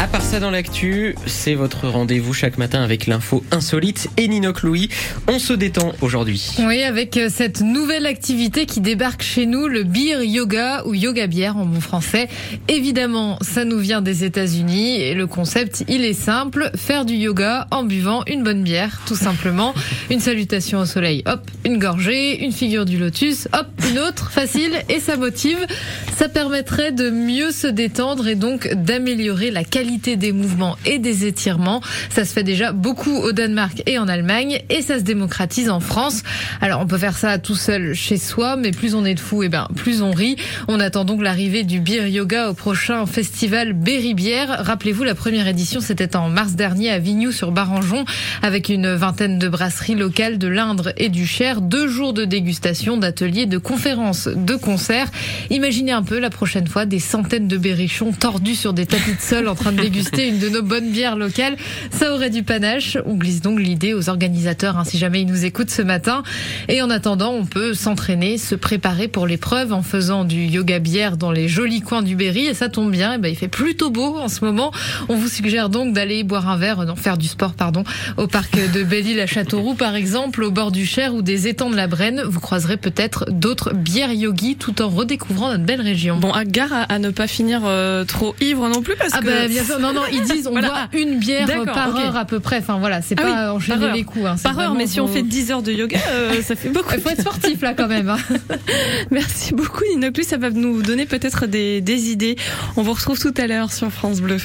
À part ça dans l'actu, c'est votre rendez-vous chaque matin avec l'info insolite et Ninoc Louis. On se détend aujourd'hui. Oui, avec euh, cette nouvelle activité qui débarque chez nous, le beer yoga ou yoga bière en bon français. Évidemment, ça nous vient des États-Unis et le concept, il est simple, faire du yoga en buvant une bonne bière, tout simplement. Une salutation au soleil, hop, une gorgée, une figure du lotus, hop, une autre, facile et ça motive. Ça permettrait de mieux se détendre et donc d'améliorer la qualité des mouvements et des étirements. Ça se fait déjà beaucoup au Danemark et en Allemagne et ça se démocratise en France. Alors on peut faire ça tout seul chez soi, mais plus on est de fous, et eh ben plus on rit. On attend donc l'arrivée du beer yoga au prochain festival Berry Bière. Rappelez-vous, la première édition c'était en mars dernier à Vignoux sur Barangeon avec une vingtaine de brasseries locales de l'Indre et du Cher. Deux jours de dégustation, d'ateliers, de conférences, de concerts. Imaginez un peu la prochaine fois des centaines de berrichons tordus sur des tapis de sol en train de déguster une de nos bonnes bières locales. Ça aurait du panache. On glisse donc l'idée aux organisateurs, hein, si jamais ils nous écoutent ce matin. Et en attendant, on peut s'entraîner, se préparer pour l'épreuve en faisant du yoga bière dans les jolis coins du Berry. Et ça tombe bien, et ben, il fait plutôt beau en ce moment. On vous suggère donc d'aller boire un verre, non, faire du sport, pardon, au parc de Belle-Île à Châteauroux, par exemple, au bord du Cher ou des étangs de la Brenne. Vous croiserez peut-être d'autres bières yogi tout en redécouvrant notre belle région. Bon, à gare à, ne pas finir euh, trop ivre non plus parce ah que bah, bien non, non, ils disent on boit une bière par heure à peu près. Enfin voilà, c'est ah pas enchaîner les coups. Hein, par heure, mais si on fait 10 heures de yoga, euh, ça fait beaucoup. Il faut être sportif là quand même. Hein. Merci beaucoup Nino Plus, ça va nous donner peut-être des, des idées. On vous retrouve tout à l'heure sur France Bleu.